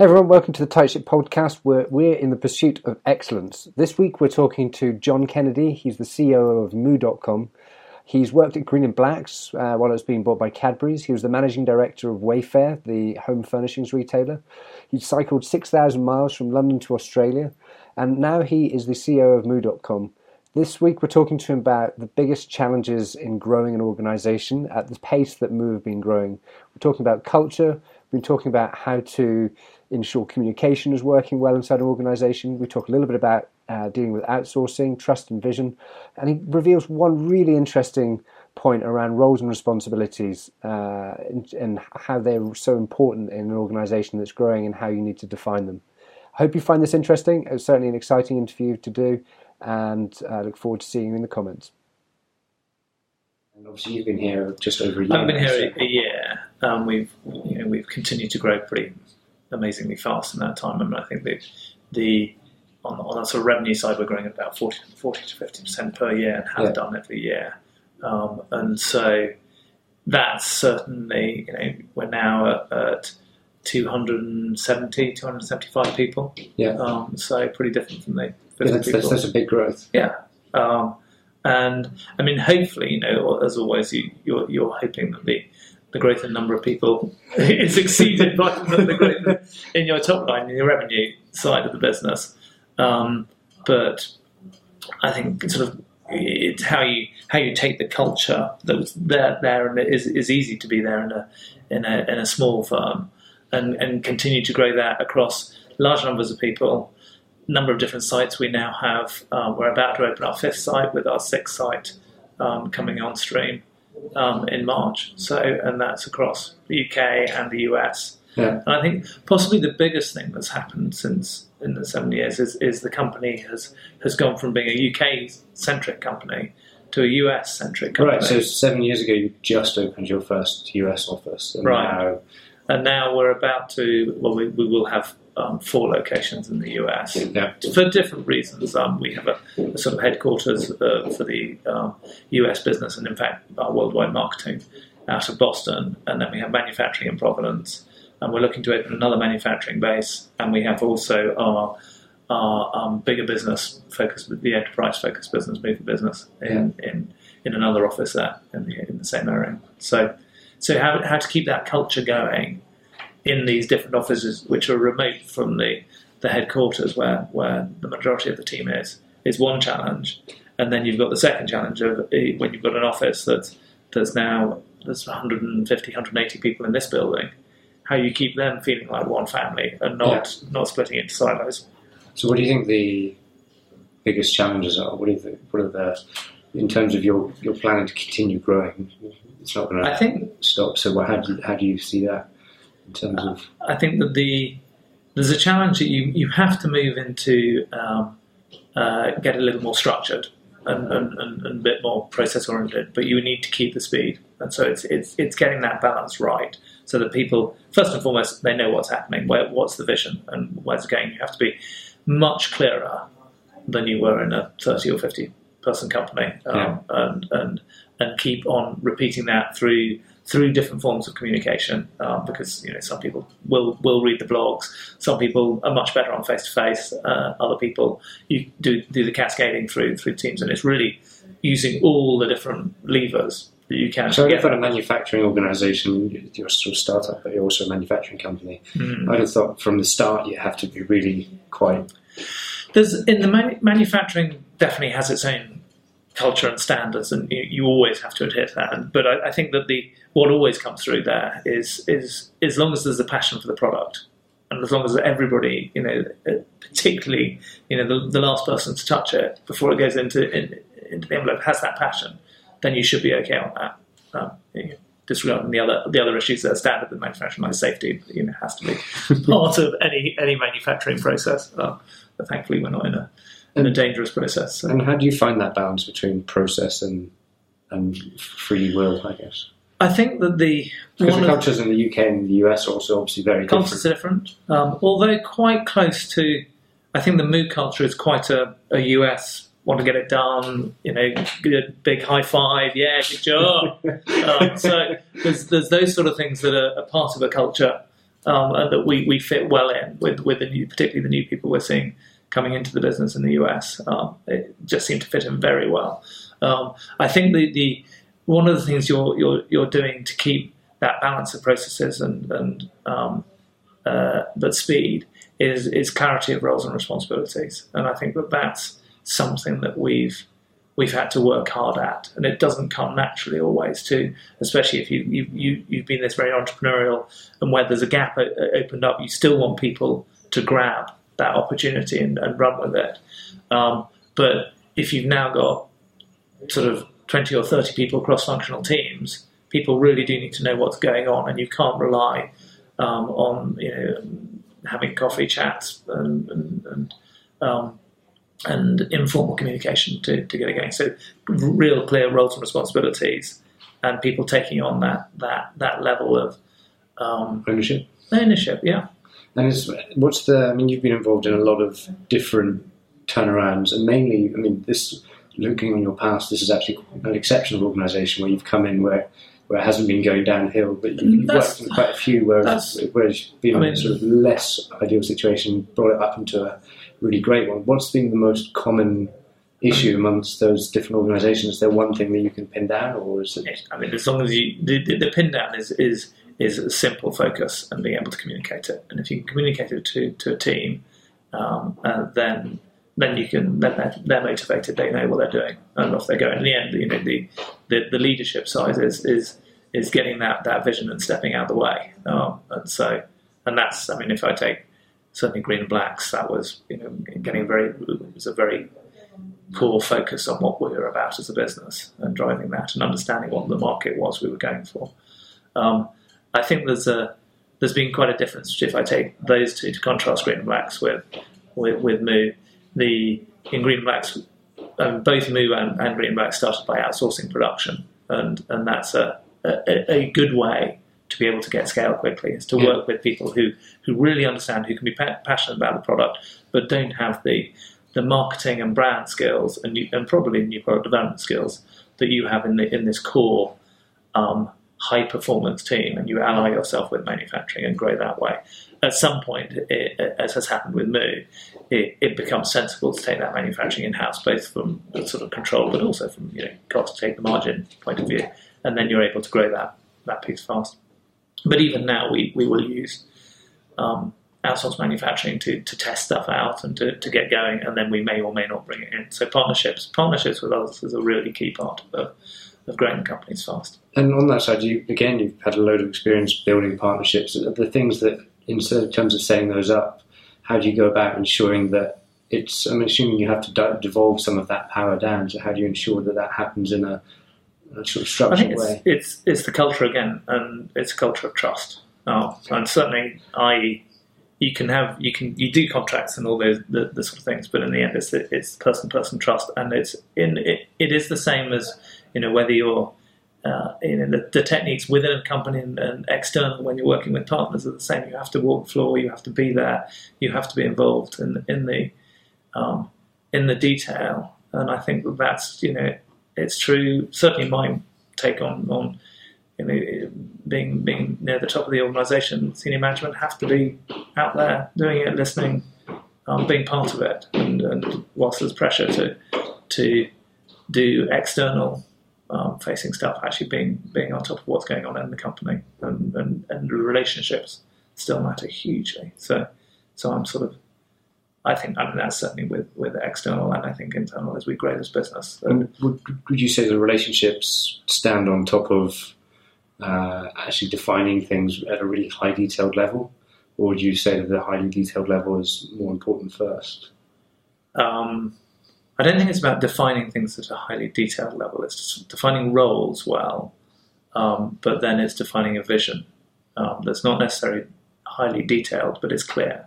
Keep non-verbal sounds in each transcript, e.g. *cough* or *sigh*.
Hey everyone, welcome to the Tight Ship podcast we're in the pursuit of excellence. This week we're talking to John Kennedy. He's the COO of Moo.com. He's worked at Green and Blacks uh, while it was being bought by Cadbury's. He was the managing director of Wayfair, the home furnishings retailer. He cycled 6,000 miles from London to Australia. And now he is the COO of Moo.com. This week we're talking to him about the biggest challenges in growing an organization at the pace that Moo have been growing. We're talking about culture, we've been talking about how to ensure communication is working well inside an organization. We talk a little bit about uh, dealing with outsourcing, trust and vision. And he reveals one really interesting point around roles and responsibilities uh, and, and, how they're so important in an organization that's growing and how you need to define them. I hope you find this interesting. It's certainly an exciting interview to do, and I look forward to seeing you in the comments. And obviously, you've been here just over a year. I've been here a, a year. Um, we've you know, we've continued to grow pretty amazingly fast in that time. I mean, I think the the on, on the sort of revenue side, we're growing at about 40, 40 to fifty percent per year, and have yeah. done every year. Um, and so that's certainly you know we're now at, at 270, 275 people. Yeah. Um, so pretty different from the yeah, that's, that's, that's, a big growth. Yeah. Um, and I mean, hopefully, you know, as always, you, you're, you're hoping that the the growth in number of people *laughs* is exceeded by the growth in your top line, in your revenue side of the business. Um, but I think sort of it's how you how you take the culture that's there there and it is is easy to be there in a in a in a small firm and and continue to grow that across large numbers of people, number of different sites we now have. Uh, we're about to open our fifth site with our sixth site um, coming on stream um, in March. So, and that's across the UK and the US. Yeah. And I think possibly the biggest thing that's happened since in the seven years is, is the company has has gone from being a UK centric company to a US centric company. Right. So seven years ago, you just opened your first US office, and right. Now... And now we're about to. Well, we, we will have um, four locations in the US yeah. for different reasons. Um, we have a, a, sort of headquarters uh, for the uh, US business, and in fact, our worldwide marketing out of Boston, and then we have manufacturing in Providence, and we're looking to open another manufacturing base, and we have also our our um, bigger business focus, the enterprise focused business, moving business in, yeah. in in another office there in the, in the same area. So, so how how to keep that culture going in these different offices, which are remote from the, the headquarters where, where the majority of the team is, is one challenge. And then you've got the second challenge of eh, when you've got an office that's, that's now there's 150, 180 people in this building, how you keep them feeling like one family and not yeah. not splitting into silos. So, what do you think the biggest challenges are? What are the, what are the in terms of your, your planning to continue growing? It's not going to I think, stop. So, how do how do you see that? In terms of? I think that the there's a challenge that you, you have to move into um, uh, get a little more structured and, and, and, and, a bit more process oriented, but you need to keep the speed. And so it's, it's, it's getting that balance right so that people, first and foremost, they know what's happening, where, what's the vision and where's it going. You have to be much clearer than you were in a 30 or 50 person company um, yeah. and, and, and keep on repeating that through through different forms of communication um, because you know some people will will read the blogs some people are much better on face to face other people you do do the cascading through through teams and it's really using all the different levers that you can so if you're a manufacturing organization you're a sort of startup but you're also a manufacturing company mm. I'd have thought from the start you have to be really quite there's in the manu- manufacturing definitely has its own culture and standards, and you, you always have to adhere to that. but I, I, think that the what always comes through there is is as long as there's a passion for the product, and as long as everybody, you know, uh, particularly you know the, the last person to touch it before it goes into in, into the envelope has that passion, then you should be okay on that. Um, you know, disregarding the other the other issues that are standard in manufacturing, like safety, you know, has to be *laughs* part of any any manufacturing process. But thankfully, we're not in a in a dangerous process. So. And how do you find that balance between process and and free will? I guess. I think that the because the cultures in the UK and the US are also obviously very cultures different. are different, um, although quite close to. I think the Moo culture is quite a, a US want to get it done, you know, big high five, yeah, good job. *laughs* um, so there's, there's those sort of things that are, a part of a culture um, and that we, we fit well in with, with the new, particularly the new people we're seeing coming into the business in the US. Um, it just seemed to fit in very well. Um, I think the, the one of the things you're, you're, you're doing to keep that balance of processes and, and um, uh, but speed is, is clarity of roles and responsibilities. And I think that that's something that we've we've had to work hard at, and it doesn't come naturally always. Too, especially if you you, you you've been this very entrepreneurial, and where there's a gap opened up, you still want people to grab that opportunity and, and run with it. Um, but if you've now got sort of 20 or 30 people cross-functional teams, people really do need to know what's going on, and you can't rely um, on you know having coffee chats and, and, and um, and informal communication to, to get it going. So real clear roles and responsibilities, and people taking on that that that level of um, ownership. Ownership, yeah. And what's the? I mean, you've been involved in a lot of different turnarounds, and mainly, I mean, this looking on your past, this is actually an exceptional organisation where you've come in where where it hasn't been going downhill, but you, have mm, worked in quite a few where, where it's been I mean, a sort of less ideal situation, brought it up into a really great one. What's been the most common issue amongst those different organisations? Is there one thing that you can pin down, or is it? I mean, as long as you the, the, the pin down is is is a simple focus and being able to communicate it. And if you can communicate it to, to a team, um, uh, then then you can then they're, they're, motivated. They know what they're doing, and off they go. In the end, you know, the the, the leadership side is is is getting that that vision and stepping out of the way. Um, and so, and that's I mean, if I take certainly Green and Blacks, that was you know getting very it was a very core focus on what we were about as a business and driving that and understanding what the market was we were going for. Um, I think there's a there's been quite a difference if I take those two to contrast Green and Blacks with with, with Moo. The in Green and Blacks, um, both Moo and, and Green and Blacks started by outsourcing production, and and that's a, a, a good way to be able to get scale quickly is to yeah. work with people who, who really understand, who can be pa- passionate about the product, but don't have the the marketing and brand skills and, new, and probably new product development skills that you have in the in this core um, high performance team, and you ally yourself with manufacturing and grow that way. At some point, it, as has happened with Moo, it, it, becomes sensible to take that manufacturing in house, both from the sort of control, but also from you know cost, take the margin point of view, and then you're able to grow that that piece fast. But even now, we, we will use um, outsourced manufacturing to, to test stuff out and to, to get going, and then we may or may not bring it in. So partnerships partnerships with others is a really key part of, of growing the companies fast. And on that side, you again you've had a load of experience building partnerships. The things that, in terms of setting those up, how do you go about ensuring that it's? I'm assuming you have to devolve some of that power down. So how do you ensure that that happens in a sort of structured I think it's, way. It's it's the culture again, and it's a culture of trust. Oh, and certainly, I you can have you can you do contracts and all those the, the sort of things, but in the end, it's it's person person trust, and it's in it, it is the same as you know whether you're uh, you know the, the, techniques within a company and, and, external when you're working with partners are the same. You have to walk the floor, you have to be there, you have to be involved in in the um, in the detail, and I think that that's you know it's true. Certainly, my take on on you know, being being near the top of the organisation, senior management have to be out there doing it, listening, um, being part of it. And, and, whilst there's pressure to to do external um, facing stuff, actually being being on top of what's going on in the company and, and, and relationships still matter hugely. So so I'm sort of I think I mean that's certainly with, with external and I think internal as we grow this business. And would, would you say the relationships stand on top of uh, actually defining things at a really high detailed level, or would you say that the highly detailed level is more important first? Um, I don't think it's about defining things at a highly detailed level. It's defining roles well, um, but then it's defining a vision um, that's not necessarily highly detailed, but it's clear,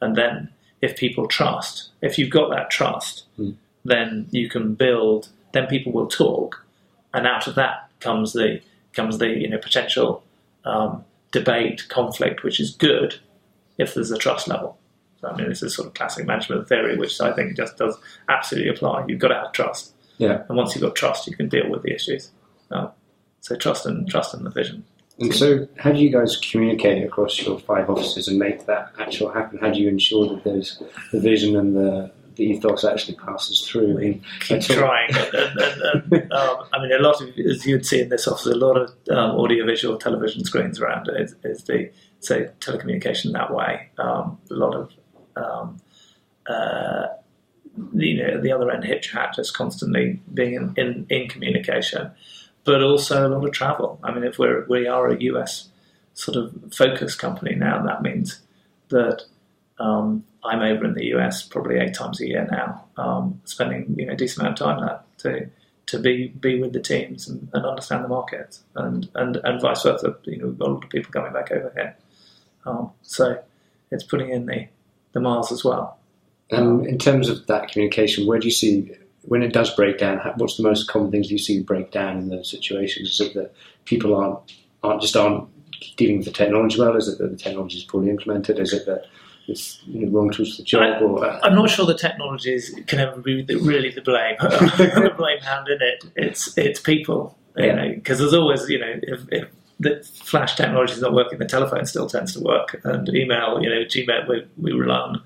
and then if people trust. If you've got that trust, mm. then you can build. Then people will talk, and out of that comes the comes the you know potential um, debate, conflict, which is good if there's a trust level. So, I mean, this is sort of classic management theory, which I think just does absolutely apply. You've got to have trust, yeah. And once you've got trust, you can deal with the issues. Um, so trust and trust in the vision. And so, how do you guys communicate across your five offices and make that actual happen? How do you ensure that there's the vision and the the ethos actually passes through. We keep trying. and, and, and, um, I mean, a lot of, as you'd see in this office, a lot of um, audiovisual television screens around it is, is the, say, telecommunication that way. Um, a lot of, um, uh, you know, the other end, HipChat, just constantly being in, in, in, communication, but also a lot of travel. I mean, if we're, we are a US sort of focus company now, that means that um, I'm over in the US probably eight times a year now, um, spending you know a decent amount of time there to to be be with the teams and, and, understand the market, and, and and vice versa. You know, a lot of people coming back over here, um, so it's putting in the the miles as well. And in terms of that communication, where do you see when it does break down? What's the most common things you see break down in those situations? Is it that people aren't aren't just aren't dealing with the technology well? Is it that the technology is poorly implemented? Is it that it's you know, wrong tools for the job. I, or, uh, I'm not sure the technologies can ever be the, really the blame, *laughs* the blame hand in it. It's it's people, you yeah. know, because there's always you know if, if the flash technology is not working, the telephone still tends to work, and email, you know, Gmail we, we rely on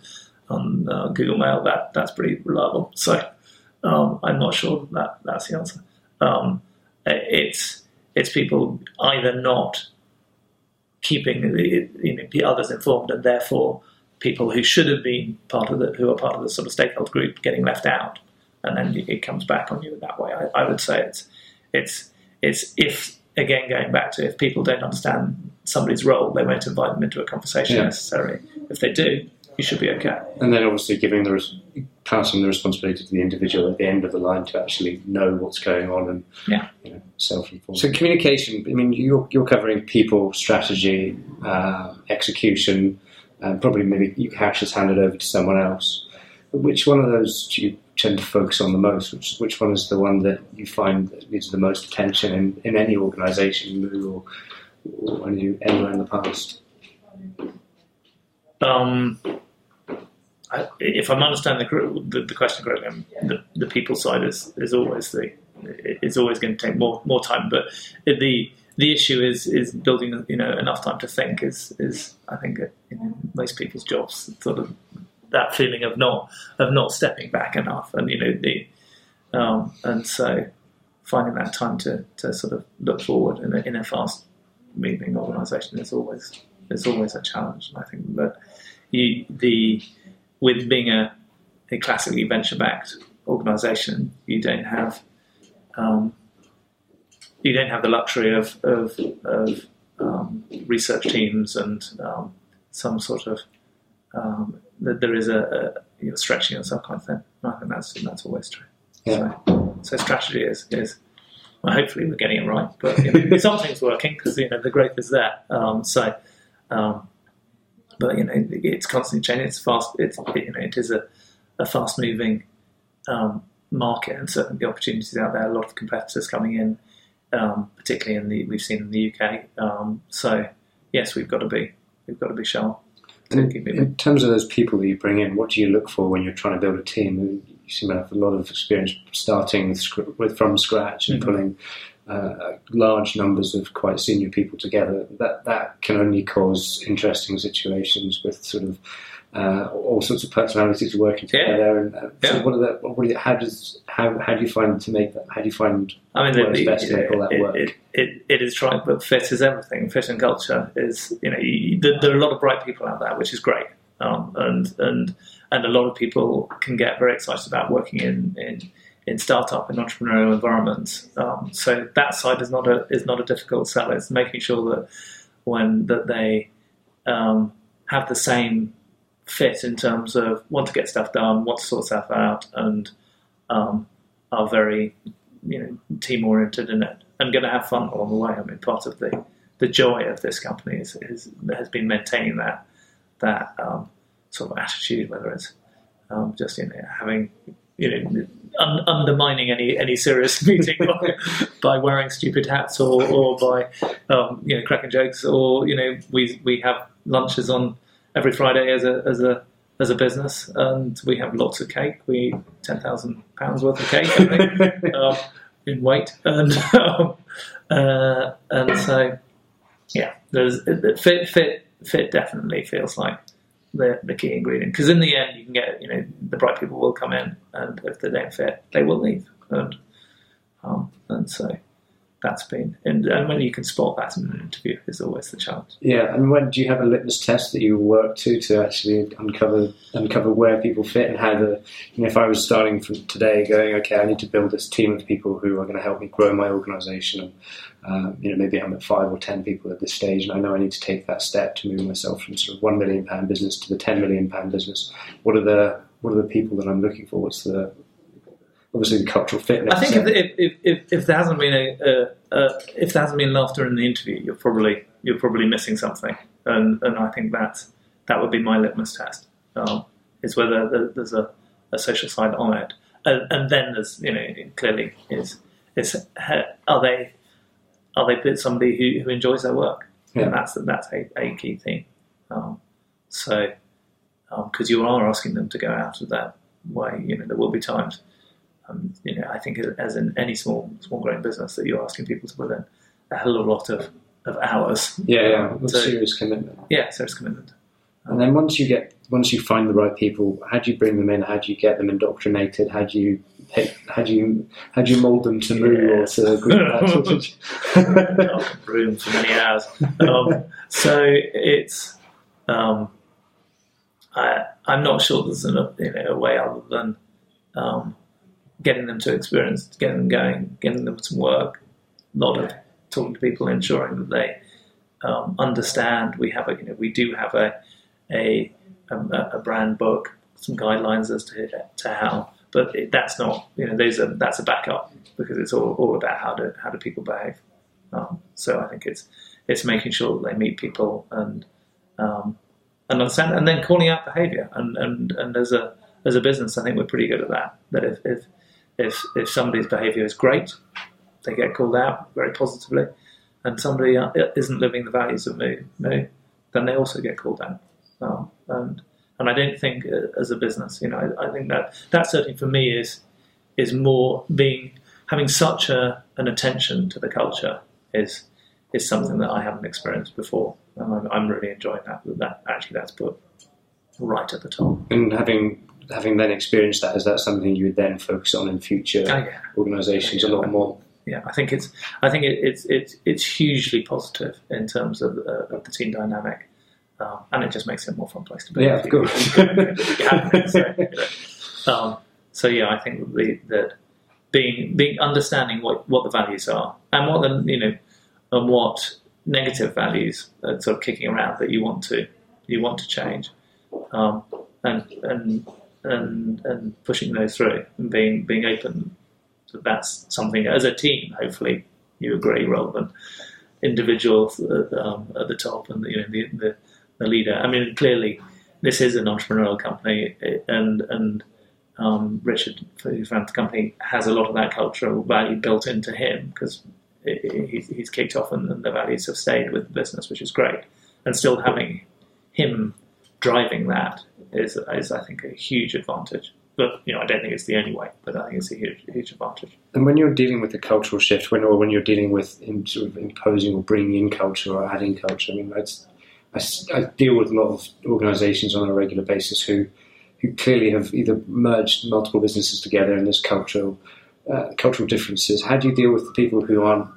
on uh, Google Mail. That that's pretty reliable. So um, I'm not sure that that's the answer. Um, it's it's people either not keeping the, you know, others informed and therefore people who should have been part of the, who are part of the sort of stakeholder group getting left out, and then it comes back on you in that way. I, I would say it's it's it's if again going back to if people don't understand somebody's role, they won't invite them into a conversation yeah. necessarily. If they do, you should be okay. And then obviously giving the passing the responsibility to the individual at the end of the line to actually know what's going on and yeah. you know, self-inform. So communication. I mean, you're, you're covering people, strategy, uh, execution and probably maybe you cash is handed over to someone else. But which one of those do you tend to focus on the most? Which which one is the one that you find that needs the most attention in, in any organisation or, or any, anywhere in the past? Um, I, if I'm understanding the, the, the question correctly, the, the people side is, is always the it's always going to take more more time. But the the issue is is building you know enough time to think is is I think in most people's jobs sort of that feeling of not of not stepping back enough and you know the um, and so finding that time to, to sort of look forward in a, in a fast moving organisation is always is always a challenge and I think that you, the with being a, a classically venture backed organisation you don't have um, you don't have the luxury of, of, of um, research teams and um, some sort of um, that there is a, a you know, stretching yourself kind of thing. I think that's that's always true. Yeah. So, so strategy is is well, hopefully we're getting it right, but you know, *laughs* something's working because you know the growth is there. Um, so, um, but you know it's constantly changing. It's fast. It's it, you know it is a, a fast moving um, market, and certainly the opportunities out there. A lot of competitors coming in um, particularly in the we've seen in the UK. Um, so yes, we've got to be we've got to be sharp. In, in, terms of those people that you bring in, what do you look for when you're trying to build a team? You seem to have a lot of experience starting with, with from scratch and mm-hmm. pulling uh, large numbers of quite senior people together. That that can only cause interesting situations with sort of uh, all sorts of personalities working together. Yeah. And uh, yeah. so what are the, what are the, how does how how do you find to make that? How do you find? I mean, the, best to make all that it, work? It, it, it is trying, but fit is everything. Fit and culture is you know you, there, there, are a lot of bright people out there, which is great, um, and and and a lot of people can get very excited about working in in in startup and entrepreneurial environments. Um, so that side is not a is not a difficult sell. It's making sure that when that they um, have the same fit in terms of want to get stuff done, want to sort stuff out, and um, are very you know team oriented it and going to have fun along the way. I mean, part of the the joy of this company is, is has been maintaining that that um, sort of attitude, whether it's um, just you know having you know un- undermining any any serious *laughs* meeting by, by, wearing stupid hats or, or by um, you know cracking jokes or you know we we have lunches on every Friday as a as a as a business, and we have lots of cake. We ten thousand pounds worth of cake, I think, *laughs* um, in weight, and um, uh, and so yeah, there's fit fit fit definitely feels like the the key ingredient. Because in the end you can get you know the bright people will come in and if they don't fit they will leave. And um, and so that's been and, and when you can spot that in an interview is always the challenge. Yeah, and when do you have a litmus test that you work to to actually uncover uncover where people fit and how the you know if I was starting from today going okay I need to build this team of people who are going to help me grow my organisation and um, you know maybe I'm at five or ten people at this stage and I know I need to take that step to move myself from sort of one million pound business to the ten million pound business. What are the what are the people that I'm looking for? What's the obviously the cultural fit. I think if, if, if, if, there hasn't been a, a, a, if there hasn't been laughter in the interview, you're probably you're probably missing something, and and I think that that would be my litmus test. Um, is whether there's a, a social side on it, and, and then there's you know clearly is is are they are they somebody who, who enjoys their work, yeah. and that's that's a, a key thing. Um, so because um, you are asking them to go out of that way, you know there will be times um, you know, I think as in any small small growing business that you're asking people to put in a hell of a lot of, of hours. Yeah, yeah, so, serious commitment. Yeah, serious commitment. And then once you get once you find the right people, how do you bring them in? How do you get them indoctrinated? How do you how do you how do you mould them to move or to green *laughs* room for many hours. Um, so it's um, I, am not sure there's a, you know, a way other than um, getting them to experience, getting them going, getting them some work, a lot of talking to people, ensuring that they um, understand. We have a, you know, we do have a, a, a, a brand book, some guidelines as to, to how, but it, that's not, you know, those are, that's a backup because it's all, all about how do, how do people behave. Um, so I think it's, it's making sure that they meet people and, um, and understand, and then calling out behaviour. And, and, and as a, as a business, I think we're pretty good at that. That if, if if if somebody's behaviour is great, they get called out very positively, and somebody uh, isn't living the values of Moo, Moo then they also get called out. Um, and and I don't think uh, as a business, you know, I, I, think that that certainly for me is is more being having such a an attention to the culture is is something that I haven't experienced before, and I'm, I'm really enjoying that. That actually that's put right at the top. And having having then experienced that, is that something you would then focus on in future oh, yeah. organisations yeah, yeah. a lot more? Yeah, I think it's I think it, it's it's it's hugely positive in terms of, uh, of the team dynamic, um, and it just makes it a more fun place to be. Yeah, of *laughs* course. so, um, so yeah, I think the, that being being understanding what, what the values are and what the you know and what negative values are sort of kicking around that you want to you want to change, um, and and and and pushing those through and being being open that that's something as a team. Hopefully, you agree rather than individuals um, at the top and the, you know the, the, the leader. I mean, clearly, this is an entrepreneurial company, and and um, Richard, who founded the company, has a lot of that cultural value built into him because he's, kicked off and the values have stayed with the business, which is great. And still having him driving that is, is I think a huge advantage. But you know, I don't think it's the only way, but I think it's a huge, huge advantage. And when you're dealing with the cultural shift, when or when you're dealing with in, sort of imposing or bringing in culture or adding culture, I mean, I, I deal with a lot of organisations on a regular basis who who clearly have either merged multiple businesses together and there's cultural uh, cultural differences. How do you deal with the people who aren't?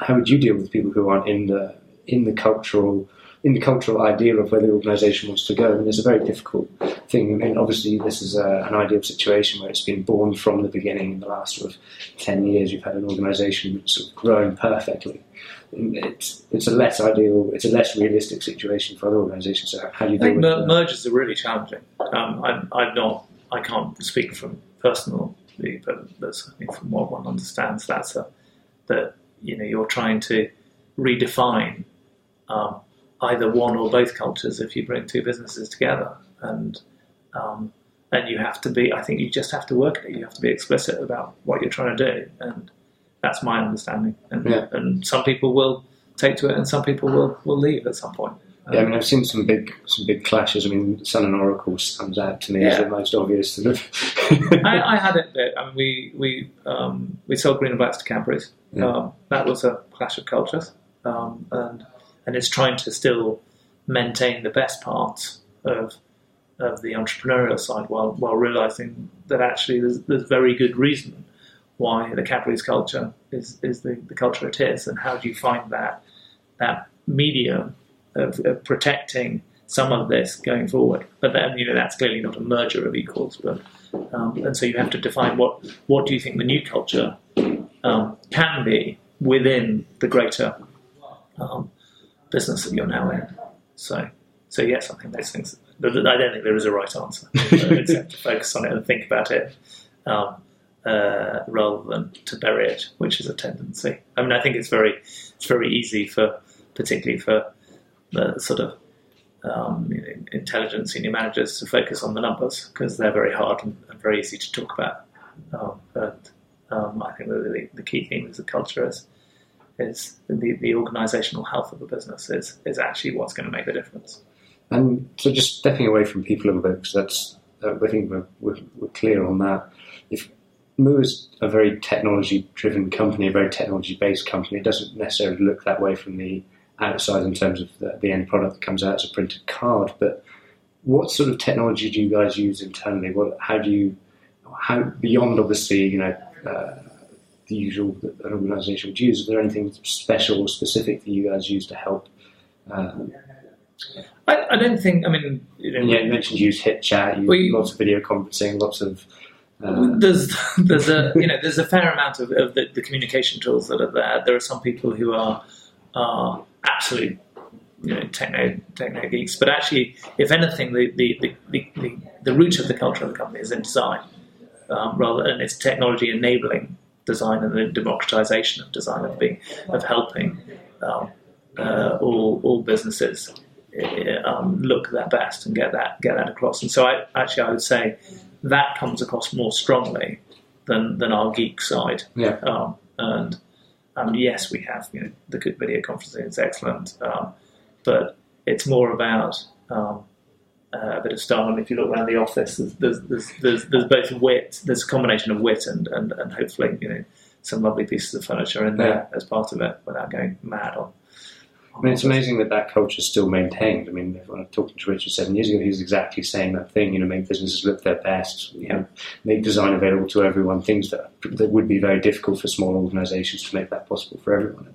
How would you deal with people who aren't in the in the cultural in the cultural ideal of where the organisation wants to go. And it's a very difficult thing. I mean, obviously, this is a, an ideal situation where it's been born from the beginning. In the last sort of ten years, you've had an organisation that's sort of grown perfectly. It's it's a less ideal, it's a less realistic situation for other organisations. So how do you with mer- mergers are really challenging. Um, I'm, I'm not, I can't speak from personal, but, I think from what one understands, that's a, that you know you're trying to redefine um, either one or both cultures if you bring two businesses together. And um, and you have to be. I think you just have to work at it. You have to be explicit about what you're trying to do, and that's my understanding. And, yeah. and some people will take to it, and some people will, will leave at some point. Yeah, I mean, I've seen some big some big clashes. I mean, Sun and Oracle stands out to me yeah. as the most obvious. Sort of *laughs* I, I, had it. There. I mean, we we um, we sold Green and Blacks to Cadbury's. Yeah. Um, that was a clash of cultures, um, and and it's trying to still maintain the best parts of of the entrepreneurial side while while realizing that actually there's, there's very good reason why the Cadbury's culture is, is the, the culture it is, and how do you find that that medium of, of protecting some of this going forward? But then you know that's clearly not a merger of equals, but um, and so you have to define what what do you think the new culture um, can be within the greater um, business that you're now in. So so yes, I think those things. But I don't think there is a right answer, *laughs* except to focus on it and think about it. Um, uh, rather than to bury it, which is a tendency. I mean, I think it's very it's very easy for, particularly for the sort of um, intelligent senior managers to focus on the numbers because they're very hard and, and, very easy to talk about. Um, but um, I think the, the, key thing is the culture is is the, the organisational health of a business is is actually what's going to make the difference. And so, just stepping away from people a little bit, because that's uh, I think we're, we're, we're clear on that. If Moo is a very technology driven company, a very technology based company. It doesn't necessarily look that way from the outside in terms of the, the, end product that comes out as a printed card. But what sort of technology do you guys use internally? What, how do you, how beyond obviously, you know, uh, the usual that an organisation would use? Is there anything special or specific that you guys use to help? Uh, I, I, don't think. I mean, you, know, yeah, you mentioned you use HipChat, you well, you, lots of video conferencing, lots of uh, there's there's a you know there's a fair amount of, of the, the, communication tools that are there. There are some people who are are absolute you know techno techno geeks, but actually, if anything, the the, the, the, the root of the culture of the company is in design, um, rather and it's technology enabling design and the democratization of design of being of helping um, uh, all all businesses uh, um, look their best and get that get that across. And so, I actually I would say that comes across more strongly than than our geek side. Yeah. Um, and and yes, we have you know the good video conferencing is excellent, um, but it's more about um, uh, a bit of style. And if you look around the office, there's there's, there's there's, there's both wit, there's a combination of wit and, and, and hopefully you know some lovely pieces of furniture in there yeah. as part of it without going mad on I mean, it's amazing that that culture is still maintained. I mean, when I was talking to Richard seven years ago, he was exactly saying that thing. You know, make businesses look their best. You know, make design available to everyone. Things that that would be very difficult for small organisations to make that possible for everyone.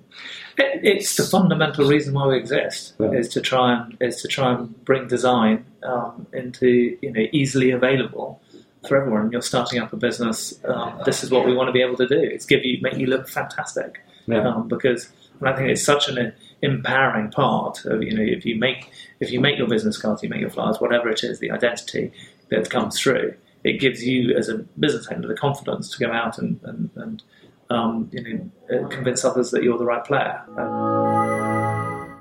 It's the fundamental reason why we exist yeah. is to try and is to try and bring design um, into you know easily available for everyone. You're starting up a business. Um, this is what we want to be able to do. It's give you make you look fantastic yeah. um, because I think it's such an empowering part of you know if you make if you make your business cards, you make your flyers, whatever it is, the identity that comes through, it gives you as a business owner the confidence to go out and and, and um, you know uh, convince others that you're the right player. Um,